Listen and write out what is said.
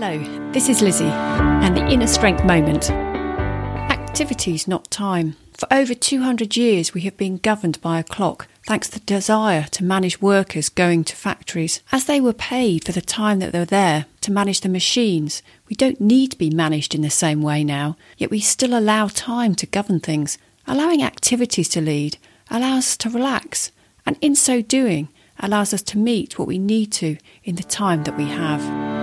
Hello, this is Lizzie and the Inner Strength Moment. Activities, not time. For over 200 years, we have been governed by a clock thanks to the desire to manage workers going to factories. As they were paid for the time that they were there to manage the machines, we don't need to be managed in the same way now, yet we still allow time to govern things. Allowing activities to lead allows us to relax, and in so doing, allows us to meet what we need to in the time that we have.